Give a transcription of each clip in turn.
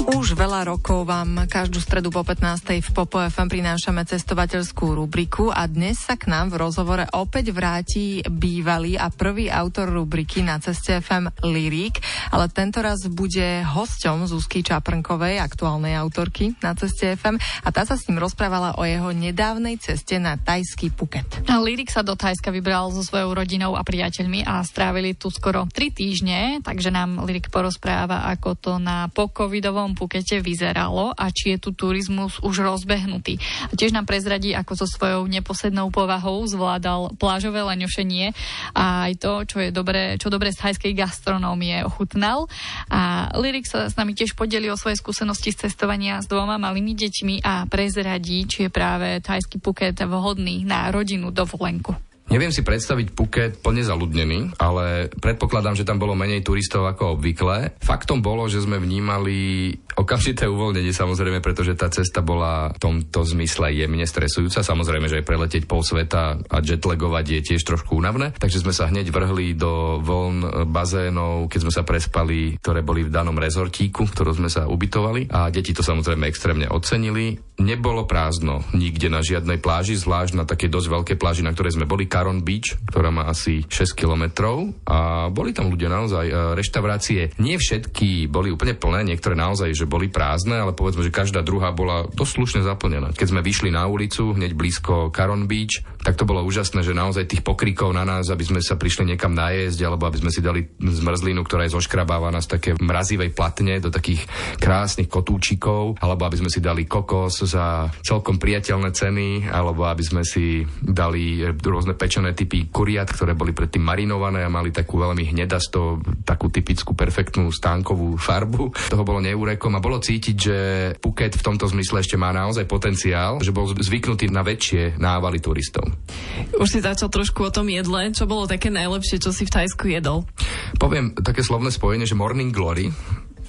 Už veľa rokov vám každú stredu po 15. v Popo FM prinášame cestovateľskú rubriku a dnes sa k nám v rozhovore opäť vráti bývalý a prvý autor rubriky na ceste FM Lirik, ale tento raz bude hosťom Zuzky Čaprnkovej, aktuálnej autorky na ceste FM a tá sa s ním rozprávala o jeho nedávnej ceste na tajský Phuket. Lirik sa do Tajska vybral so svojou rodinou a priateľmi a strávili tu skoro 3 týždne, takže nám Lirik porozpráva, ako to na pokovidovom Pukete vyzeralo a či je tu turizmus už rozbehnutý. A tiež nám prezradí, ako so svojou neposednou povahou zvládal plážové leňošenie a aj to, čo je dobré, čo dobre z thajskej gastronómie ochutnal. A Lyrik sa s nami tiež podelí o svoje skúsenosti z cestovania s dvoma malými deťmi a prezradí, či je práve thajský Phuket vhodný na rodinu dovolenku. Neviem si predstaviť Phuket plne zaludnený, ale predpokladám, že tam bolo menej turistov ako obvykle. Faktom bolo, že sme vnímali okamžité uvoľnenie samozrejme, pretože tá cesta bola v tomto zmysle jemne stresujúca. Samozrejme, že aj preletieť pol sveta a jetlagovať je tiež trošku únavné. Takže sme sa hneď vrhli do voľn bazénov, keď sme sa prespali, ktoré boli v danom rezortíku, v ktorom sme sa ubytovali. A deti to samozrejme extrémne ocenili. Nebolo prázdno nikde na žiadnej pláži, zvlášť na také dosť veľké pláži, na ktorej sme boli Caron Beach, ktorá má asi 6 kilometrov a boli tam ľudia naozaj. E, reštaurácie nie všetky boli úplne plné, niektoré naozaj, že boli prázdne, ale povedzme, že každá druhá bola dosť slušne zaplnená. Keď sme vyšli na ulicu, hneď blízko Caron Beach, tak to bolo úžasné, že naozaj tých pokrikov na nás, aby sme sa prišli niekam najesť, alebo aby sme si dali zmrzlinu, ktorá je zoškrabávaná z také mrazivej platne do takých krásnych kotúčikov, alebo aby sme si dali kokos za celkom priateľné ceny, alebo aby sme si dali rôzne peč pečené typy kuriat, ktoré boli predtým marinované a mali takú veľmi hnedasto, takú typickú perfektnú stánkovú farbu. Toho bolo neúrekom a bolo cítiť, že Phuket v tomto zmysle ešte má naozaj potenciál, že bol zvyknutý na väčšie návaly turistov. Už si začal trošku o tom jedle. Čo bolo také najlepšie, čo si v Tajsku jedol? Poviem také slovné spojenie, že Morning Glory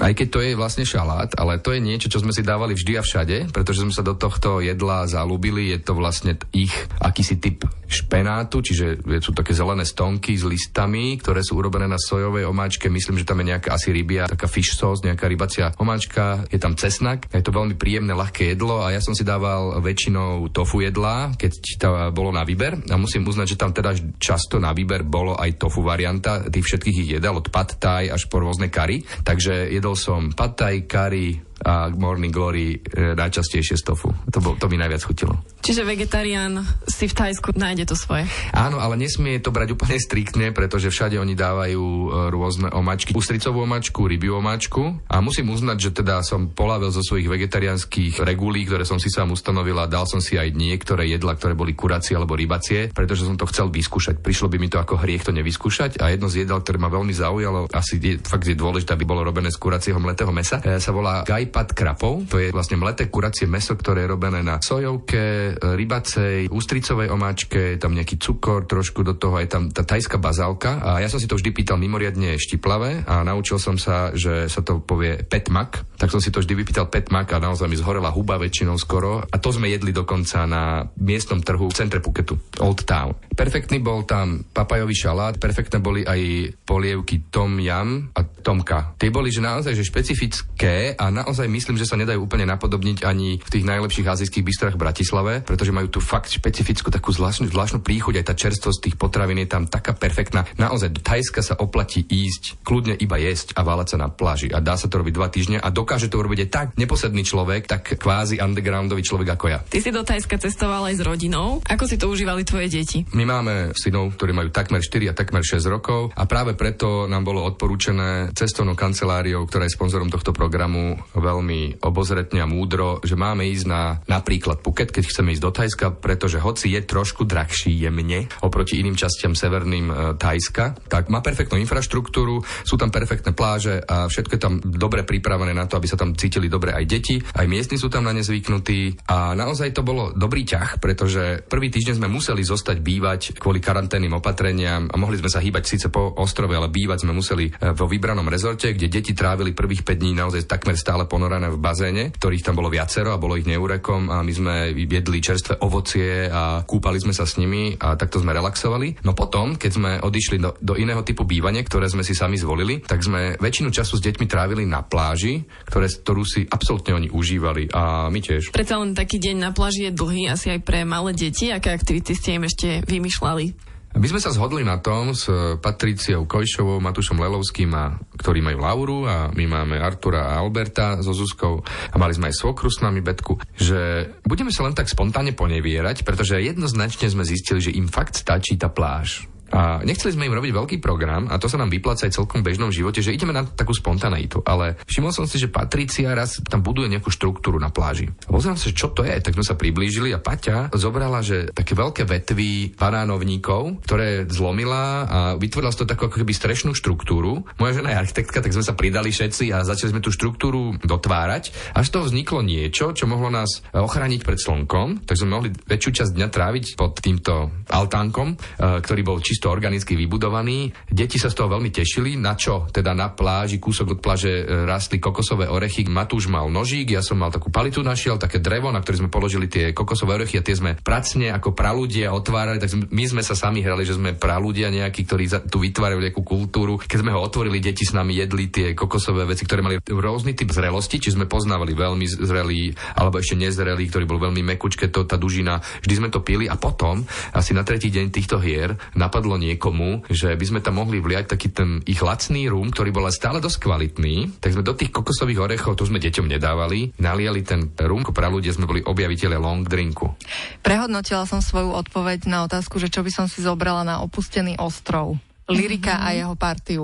aj keď to je vlastne šalát, ale to je niečo, čo sme si dávali vždy a všade, pretože sme sa do tohto jedla zalúbili. Je to vlastne ich akýsi typ špenátu, čiže sú také zelené stonky s listami, ktoré sú urobené na sojovej omáčke. Myslím, že tam je nejaká asi rybia, taká fish sauce, nejaká rybacia omáčka, je tam cesnak. Je to veľmi príjemné, ľahké jedlo a ja som si dával väčšinou tofu jedla, keď to bolo na výber. A musím uznať, že tam teda často na výber bolo aj tofu varianta tých všetkých ich jedal, od pad thai až po rôzne kary. Takže jedol som pad thai, kari, a Morning Glory e, najčastejšie z tofu. To, bol, to mi najviac chutilo. Čiže vegetarián si v Tajsku nájde to svoje. Áno, ale nesmie to brať úplne striktne, pretože všade oni dávajú e, rôzne omačky. Ústricovú omačku, rybiu omačku. A musím uznať, že teda som polavil zo svojich vegetariánskych regulí, ktoré som si sám ustanovil a dal som si aj niektoré jedla, ktoré boli kuracie alebo rybacie, pretože som to chcel vyskúšať. Prišlo by mi to ako hriech to nevyskúšať. A jedno z jedál, ktoré ma veľmi zaujalo, asi je, fakt je dôležité, aby bolo robené z kuracieho mletého mesa, e, sa volá gaj Pad krapov. To je vlastne mleté kuracie meso, ktoré je robené na sojovke, rybacej, ústricovej omáčke, je tam nejaký cukor, trošku do toho aj tam tá tajská bazálka. A ja som si to vždy pýtal mimoriadne štiplavé a naučil som sa, že sa to povie petmak. Tak som si to vždy vypýtal petmak a naozaj mi zhorela huba väčšinou skoro. A to sme jedli dokonca na miestnom trhu v centre Puketu, Old Town. Perfektný bol tam papajový šalát, perfektné boli aj polievky tom yam a tomka. Tie boli že naozaj že špecifické a naozaj naozaj myslím, že sa nedajú úplne napodobniť ani v tých najlepších azijských bistrách v Bratislave, pretože majú tu fakt špecifickú takú zvláštnu, zvláštnu príchuť, aj tá čerstvosť tých potravín je tam taká perfektná. Naozaj do Tajska sa oplatí ísť, kľudne iba jesť a váľať sa na pláži. A dá sa to robiť dva týždne a dokáže to urobiť aj tak neposedný človek, tak kvázi undergroundový človek ako ja. Ty si do Tajska cestoval aj s rodinou. Ako si to užívali tvoje deti? My máme synov, ktorí majú takmer 4 a takmer 6 rokov a práve preto nám bolo odporúčené cestovnou kanceláriou, ktorá je sponzorom tohto programu, veľmi obozretne a múdro, že máme ísť na napríklad Phuket, keď chceme ísť do Thajska, pretože hoci je trošku drahší jemne oproti iným častiam severným e, Thajska, tak má perfektnú infraštruktúru, sú tam perfektné pláže a všetko je tam dobre pripravené na to, aby sa tam cítili dobre aj deti, aj miestni sú tam na ne zvyknutí. A naozaj to bolo dobrý ťah, pretože prvý týždeň sme museli zostať bývať kvôli karanténnym opatreniam a mohli sme sa hýbať síce po ostrove, ale bývať sme museli e, vo vybranom rezorte, kde deti trávili prvých 5 dní naozaj takmer stále ponorené v bazéne, ktorých tam bolo viacero a bolo ich neurekom a my sme jedli čerstvé ovocie a kúpali sme sa s nimi a takto sme relaxovali. No potom, keď sme odišli do, do iného typu bývania, ktoré sme si sami zvolili, tak sme väčšinu času s deťmi trávili na pláži, ktoré, ktorú si absolútne oni užívali a my tiež. Predsa len taký deň na pláži je dlhý asi aj pre malé deti. Aké aktivity ste im ešte vymýšľali? My sme sa zhodli na tom s Patriciou Kojšovou, Matušom Lelovským, a, ktorí majú Lauru a my máme Artura a Alberta so Zuzkou. A mali sme aj svokru s nami Betku, že budeme sa len tak spontánne ponevierať, pretože jednoznačne sme zistili, že im fakt stačí tá pláž a nechceli sme im robiť veľký program a to sa nám vypláca aj celkom bežnom živote, že ideme na takú spontaneitu. Ale všimol som si, že Patricia raz tam buduje nejakú štruktúru na pláži. A sa, čo to je, tak sme sa priblížili a Paťa zobrala, že také veľké vetvy banánovníkov, ktoré zlomila a vytvorila z toho takú ako keby strešnú štruktúru. Moja žena je architektka, tak sme sa pridali všetci a začali sme tú štruktúru dotvárať. Až toho vzniklo niečo, čo mohlo nás ochrániť pred slnkom, tak sme mohli väčšiu časť dňa tráviť pod týmto altánkom, eh, ktorý bol či čisto organicky vybudovaný. Deti sa z toho veľmi tešili, na čo teda na pláži, kúsok od pláže e, rastli kokosové orechy. Matúš mal nožík, ja som mal takú palitu našiel, také drevo, na ktoré sme položili tie kokosové orechy a tie sme pracne ako praludia otvárali, tak my sme sa sami hrali, že sme praludia nejakí, ktorí tu vytvárali nejakú kultúru. Keď sme ho otvorili, deti s nami jedli tie kokosové veci, ktoré mali rôzny typ zrelosti, či sme poznávali veľmi zrelý alebo ešte nezrelý, ktorý bol veľmi mekučké, to, tá dužina. Vždy sme to pili a potom asi na tretí deň týchto hier napadlo napadlo niekomu, že by sme tam mohli vliať taký ten ich lacný rum, ktorý bol stále dosť kvalitný, tak sme do tých kokosových orechov, to sme deťom nedávali, naliali ten rum, pre ľudia sme boli objaviteľe long drinku. Prehodnotila som svoju odpoveď na otázku, že čo by som si zobrala na opustený ostrov. Lyrika mm-hmm. a jeho partiu.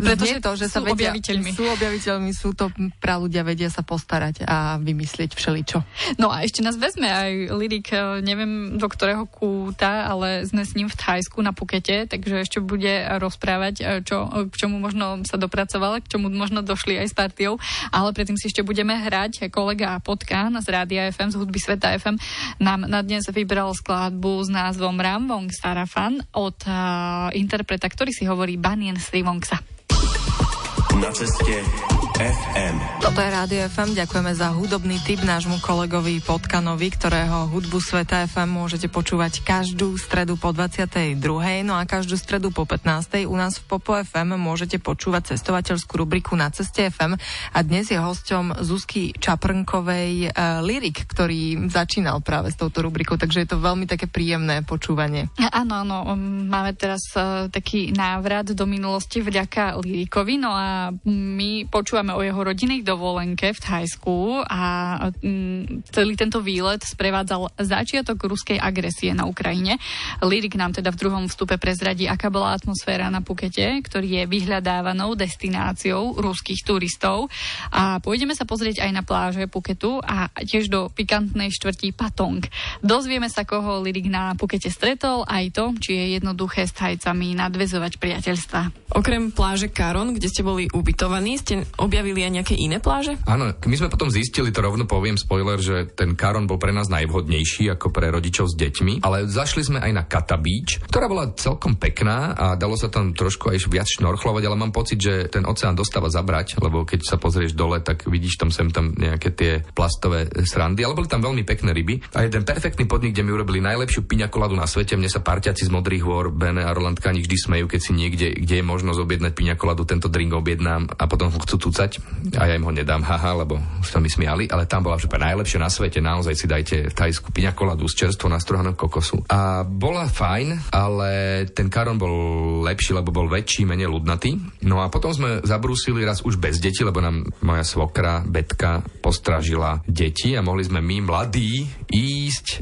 Pretože to, že sú sa vedia, objaviteľmi. Sú objaviteľmi, sú to pra ľudia vedia sa postarať a vymyslieť všeličo. No a ešte nás vezme aj Lirik, eh, neviem do ktorého kúta, ale sme s ním v Thajsku na Pukete, takže ešte bude rozprávať, eh, čo, k čomu možno sa dopracovala, k čomu možno došli aj s partiou, ale predtým si ešte budeme hrať. Kolega Potkán z Rádia FM, z hudby Sveta FM nám na dnes vybral skladbu s názvom Ramvong Sarafan od uh, interpreta, ktorý si hovorí Banien Srivongsa. Na ceste FM. Toto je Rádio FM, ďakujeme za hudobný tip nášmu kolegovi Potkanovi, ktorého hudbu Sveta FM môžete počúvať každú stredu po 22. No a každú stredu po 15. u nás v Popo FM môžete počúvať cestovateľskú rubriku Na ceste FM a dnes je hosťom Zuzky Čaprnkovej uh, Lyrik, ktorý začínal práve s touto rubrikou, takže je to veľmi také príjemné počúvanie. Áno, áno, máme teraz uh, taký návrat do minulosti vďaka Lyrikovi, no a my počúvame rozprávame o jeho rodinnej dovolenke v Thajsku a mm, celý tento výlet sprevádzal začiatok ruskej agresie na Ukrajine. Lirik nám teda v druhom vstupe prezradí, aká bola atmosféra na Pukete, ktorý je vyhľadávanou destináciou ruských turistov. A pôjdeme sa pozrieť aj na pláže Puketu a tiež do pikantnej štvrtí Patong. Dozvieme sa, koho Lirik na Pukete stretol, aj to, či je jednoduché s Thajcami nadvezovať priateľstva. Okrem pláže Karon, kde ste boli ubytovaní, ste objavili objavili aj nejaké iné pláže? Áno, my sme potom zistili, to rovno poviem spoiler, že ten Karon bol pre nás najvhodnejší ako pre rodičov s deťmi, ale zašli sme aj na Kata Beach, ktorá bola celkom pekná a dalo sa tam trošku aj viac šnorchlovať, ale mám pocit, že ten oceán dostáva zabrať, lebo keď sa pozrieš dole, tak vidíš tam sem tam nejaké tie plastové srandy, ale boli tam veľmi pekné ryby. A jeden perfektný podnik, kde mi urobili najlepšiu piňakoladu na svete. Mne sa parťaci z Modrých hôr, Bene a Roland Kani vždy smejú, keď si niekde, kde je možnosť objednať piňakoladu, tento drink objednám a potom ho chcú dostať a ja im ho nedám, haha, lebo sa mi smiali, ale tam bola že najlepšie na svete, naozaj si dajte v Tajsku piňa koladu z čerstvo nastruhaného kokosu. A bola fajn, ale ten karon bol lepší, lebo bol väčší, menej ľudnatý. No a potom sme zabrúsili raz už bez detí, lebo nám moja svokra, Betka, postražila deti a mohli sme my mladí ísť e,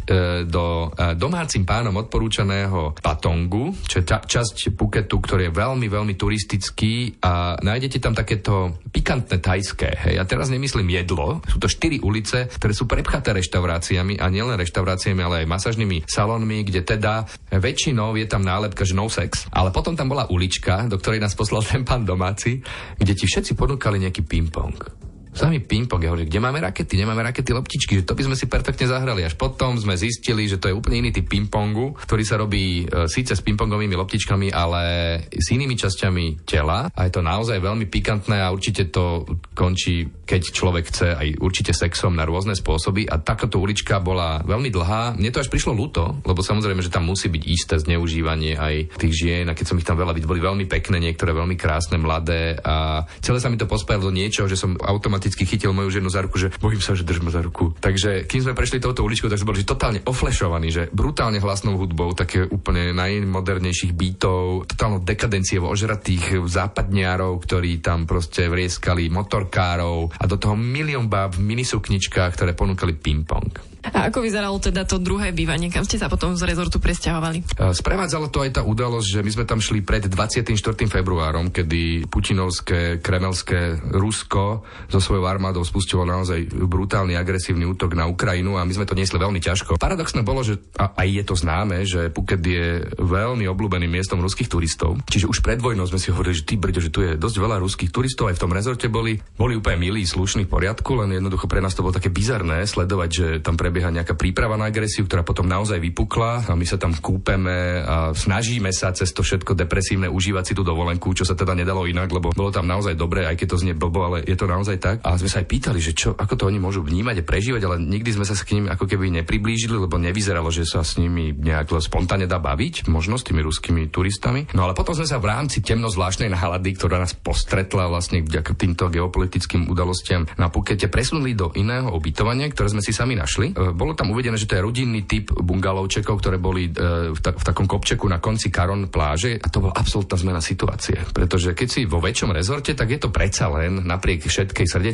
do e, domácim pánom odporúčaného Patongu, čo je ta, časť Puketu, ktorý je veľmi, veľmi turistický a nájdete tam takéto pikantné tajské. Hej. A teraz nemyslím jedlo, sú to štyri ulice, ktoré sú prepchaté reštauráciami a nielen reštauráciami, ale aj masažnými salónmi, kde teda väčšinou je tam nálepka, že no sex. Ale potom tam bola ulička, do ktorej nás poslal ten pán domáci, kde ti všetci ponúkali nejaký ping-pong sami ping-pong. Ja hovorím, kde máme rakety, nemáme rakety, loptičky, že to by sme si perfektne zahrali. Až potom sme zistili, že to je úplne iný typ ping-pongu, ktorý sa robí e, síce s ping-pongovými loptičkami, ale s inými časťami tela. A je to naozaj veľmi pikantné a určite to končí, keď človek chce aj určite sexom na rôzne spôsoby. A takáto ulička bola veľmi dlhá. Mne to až prišlo ľúto, lebo samozrejme, že tam musí byť isté zneužívanie aj tých žien. A keď som ich tam veľa videl, boli veľmi pekné, niektoré veľmi krásne, mladé. A celé sa mi to pospájalo do niečoho, že som automaticky automaticky chytil moju ženu za ruku, že bojím sa, že držme za ruku. Takže kým sme prešli touto uličkou, tak sme boli že totálne oflešovaní, že brutálne hlasnou hudbou, také úplne najmodernejších beatov, totálno dekadencie ožratých západniarov, ktorí tam proste vrieskali motorkárov a do toho milión báb v minisukničkách, ktoré ponúkali ping-pong. A ako vyzeralo teda to druhé bývanie? Kam ste sa potom z rezortu presťahovali? Sprevádzalo to aj tá udalosť, že my sme tam šli pred 24. februárom, kedy putinovské, kremelské Rusko so svojou armádou spustilo naozaj brutálny agresívny útok na Ukrajinu a my sme to niesli veľmi ťažko. Paradoxné bolo, že a aj je to známe, že Phuket je veľmi obľúbeným miestom ruských turistov. Čiže už pred vojnou sme si hovorili, že ty brďo, že tu je dosť veľa ruských turistov, aj v tom rezorte boli, boli úplne milí, slušní v poriadku, len jednoducho pre nás to bolo také bizarné sledovať, že tam pre prebieha nejaká príprava na agresiu, ktorá potom naozaj vypukla a my sa tam kúpeme a snažíme sa cez to všetko depresívne užívať si tú dovolenku, čo sa teda nedalo inak, lebo bolo tam naozaj dobre, aj keď to znie blbo, ale je to naozaj tak. A sme sa aj pýtali, že čo, ako to oni môžu vnímať a prežívať, ale nikdy sme sa k nim ako keby nepriblížili, lebo nevyzeralo, že sa s nimi nejak spontánne dá baviť, možno s tými ruskými turistami. No ale potom sme sa v rámci temno zvláštnej nálady, ktorá nás postretla vlastne vďaka týmto geopolitickým udalostiam na Pukete, presunuli do iného ubytovania, ktoré sme si sami našli bolo tam uvedené, že to je rodinný typ bungalovčekov, ktoré boli e, v, ta, v takom kopčeku na konci Karon pláže a to bola absolútna zmena situácie. Pretože keď si vo väčšom rezorte, tak je to predsa len napriek všetkej srdečnosti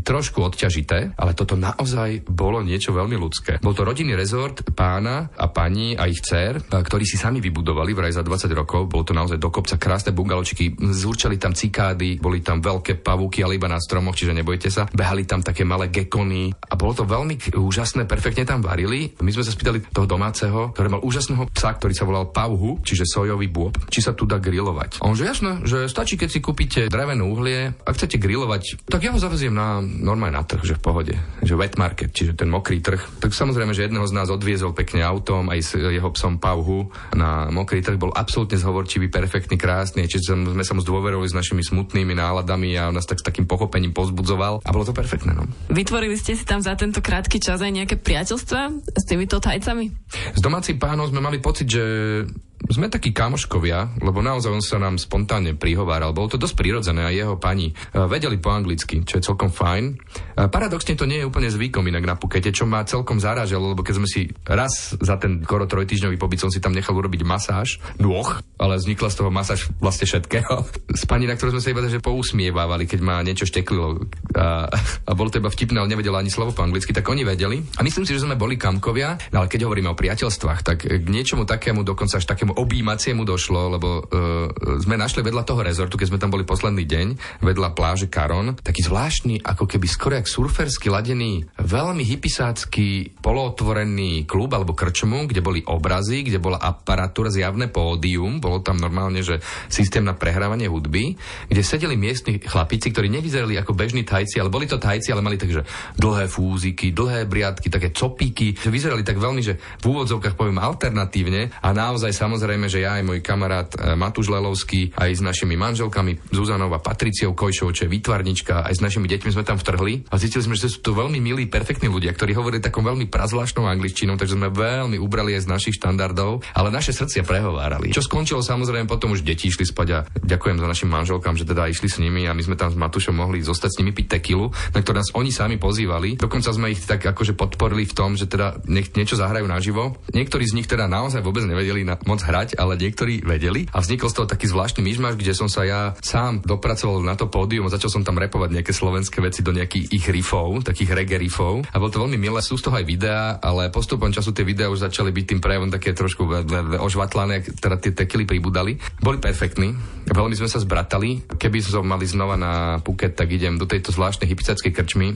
trošku odťažité, ale toto naozaj bolo niečo veľmi ľudské. Bol to rodinný rezort pána a pani a ich dcer, ktorí si sami vybudovali vraj za 20 rokov. Bolo to naozaj do kopca krásne bungalovčiky, zúrčali tam cikády, boli tam veľké pavúky, ale iba na stromoch, čiže nebojte sa. Behali tam také malé gekony a bolo to veľmi úžasné, perfektne tam varili. My sme sa spýtali toho domáceho, ktorý mal úžasného psa, ktorý sa volal Pauhu, čiže sojový bôb, či sa tu dá grilovať. A on že jasné, že stačí, keď si kúpite drevené uhlie, ak chcete grilovať, tak ja ho zaveziem na normálne na trh, že v pohode, že wet market, čiže ten mokrý trh. Tak samozrejme, že jedného z nás odviezol pekne autom aj s jeho psom Pauhu na mokrý trh, bol absolútne zhovorčivý, perfektný, krásny, čiže sme sa mu zdôverovali s našimi smutnými náladami a on nás tak s takým pochopením pozbudzoval a bolo to perfektné. No. Vytvorili ste si tam za tento krátky čas čas aj nejaké priateľstva s týmito tajcami? S domácim pánom sme mali pocit, že sme takí kamoškovia, lebo naozaj on sa nám spontánne prihováral. Bolo to dosť prirodzené a jeho pani uh, vedeli po anglicky, čo je celkom fajn. Uh, paradoxne to nie je úplne zvykom inak na Pukete, čo ma celkom zarážalo, lebo keď sme si raz za ten skoro trojtyžňový pobyt som si tam nechal urobiť masáž nôh, ale vznikla z toho masáž vlastne všetkého. S pani, na ktorú sme sa iba že pousmievávali, keď ma niečo šteklilo a, a bolo to iba vtipné, ale nevedela ani slovo po anglicky, tak oni vedeli. A myslím si, že sme boli kamkovia, ale keď hovoríme o priateľstvách, tak k niečomu takému, dokonca až takému objímaciemu došlo, lebo uh, sme našli vedľa toho rezortu, keď sme tam boli posledný deň, vedľa pláže Karon, taký zvláštny, ako keby skoro jak surfersky ladený, veľmi hypisácky, polootvorený klub alebo krčmu, kde boli obrazy, kde bola aparatúra, zjavné pódium, bolo tam normálne, že systém na prehrávanie hudby, kde sedeli miestni chlapici, ktorí nevyzerali ako bežní tajci, ale boli to tajci, ale mali takže dlhé fúziky, dlhé briadky, také copíky, vyzerali tak veľmi, že v úvodzovkách poviem alternatívne a naozaj samozrejme samozrejme, že ja aj môj kamarát e, Matúš Lelovský, aj s našimi manželkami Zuzanou a Patriciou Kojšovou, čo je výtvarnička, aj s našimi deťmi sme tam vtrhli a zistili sme, že sú to veľmi milí, perfektní ľudia, ktorí hovorili takou veľmi prazvláštnou angličtinou, takže sme veľmi ubrali aj z našich štandardov, ale naše srdcia prehovárali. Čo skončilo samozrejme potom už deti išli spať a ďakujem za našim manželkám, že teda išli s nimi a my sme tam s Matúšom mohli zostať s nimi piť tekilu, na ktoré nás oni sami pozývali. Dokonca sme ich tak akože podporili v tom, že teda nech niečo zahrajú naživo. Niektorí z nich teda naozaj vôbec nevedeli na, moc hrať, ale niektorí vedeli a vznikol z toho taký zvláštny myšmaš, kde som sa ja sám dopracoval na to pódium a začal som tam repovať nejaké slovenské veci do nejakých ich riffov, takých reggae riffov. A bolo to veľmi milé, sú z toho aj videá, ale postupom času tie videá už začali byť tým prejavom také trošku ožvatlané, teda tie tekily pribudali. Boli perfektní, veľmi sme sa zbratali. Keby som mali znova na Phuket, tak idem do tejto zvláštnej hypicackej krčmy.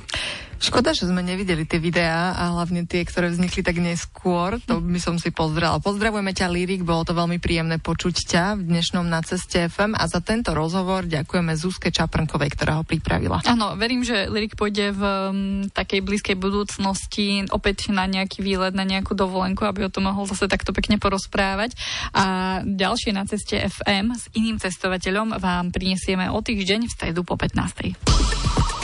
Škoda, že sme nevideli tie videá a hlavne tie, ktoré vznikli tak neskôr. To by som si pozrela. Pozdravujeme ťa, Lirik, bolo to veľmi príjemné počuť ťa v dnešnom na ceste FM a za tento rozhovor ďakujeme Zuzke Čaprnkovej, ktorá ho pripravila. Áno, verím, že Lirik pôjde v um, takej blízkej budúcnosti opäť na nejaký výlet, na nejakú dovolenku, aby o tom mohol zase takto pekne porozprávať. A ďalšie na ceste FM s iným cestovateľom vám prinesieme o týždeň v stredu po 15.